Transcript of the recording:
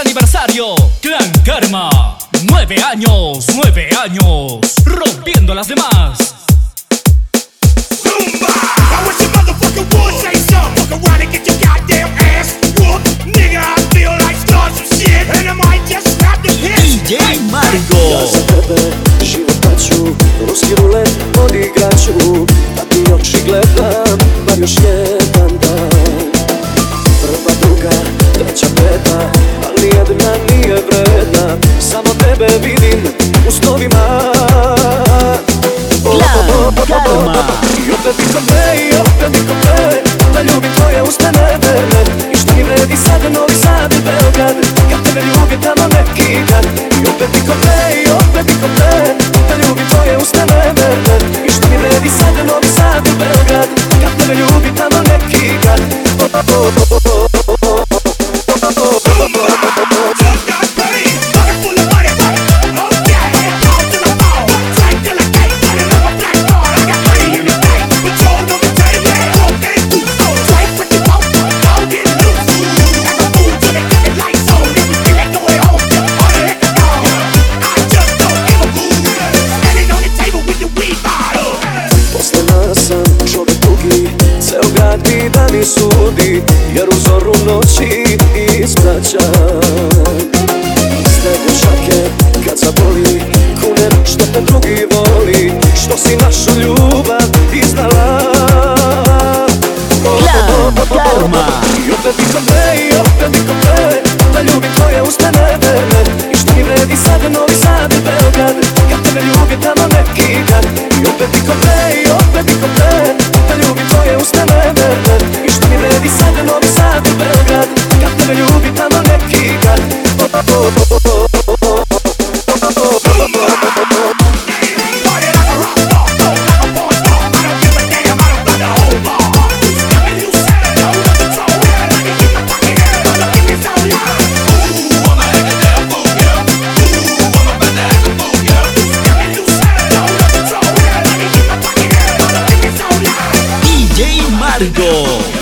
aniversario. Clan Karma. Nueve años, nueve años. Rompiendo a las demás. Zumba! I wish a motherfucker would say something. Fuck around and get your goddamn ass whooped. Nigga, I feel like start some shit. And I might just snap the hit. DJ Ja Margo. za tebe život daću Ruski rulet odigraću Da ti oči gledam Bar još jedan vidim u snovima. I opet bi kompe, i opet bi kompe Da ljubim tvoje usne neverne I što mi vredi sad Novi Sad i Beograd? Kad tebe ljubi tamo neki dan I opet bi kompe, i opet bi kompe Da ljubim tvoje usne neverne I što mi vredi sad Novi Sad i Beograd? Kad tebe ljubi tamo neki dan Just Mi da mi sudi Jer u zoru noći ispraćam Snegom šake kad zaboli Kunem što te drugi voli Što si našu ljubav iznala Clan Karma. I opet bi kompe, ništa ne vredi I što mi vredi sad novi sad u Belgrad Kad ljubi tamo neki 고!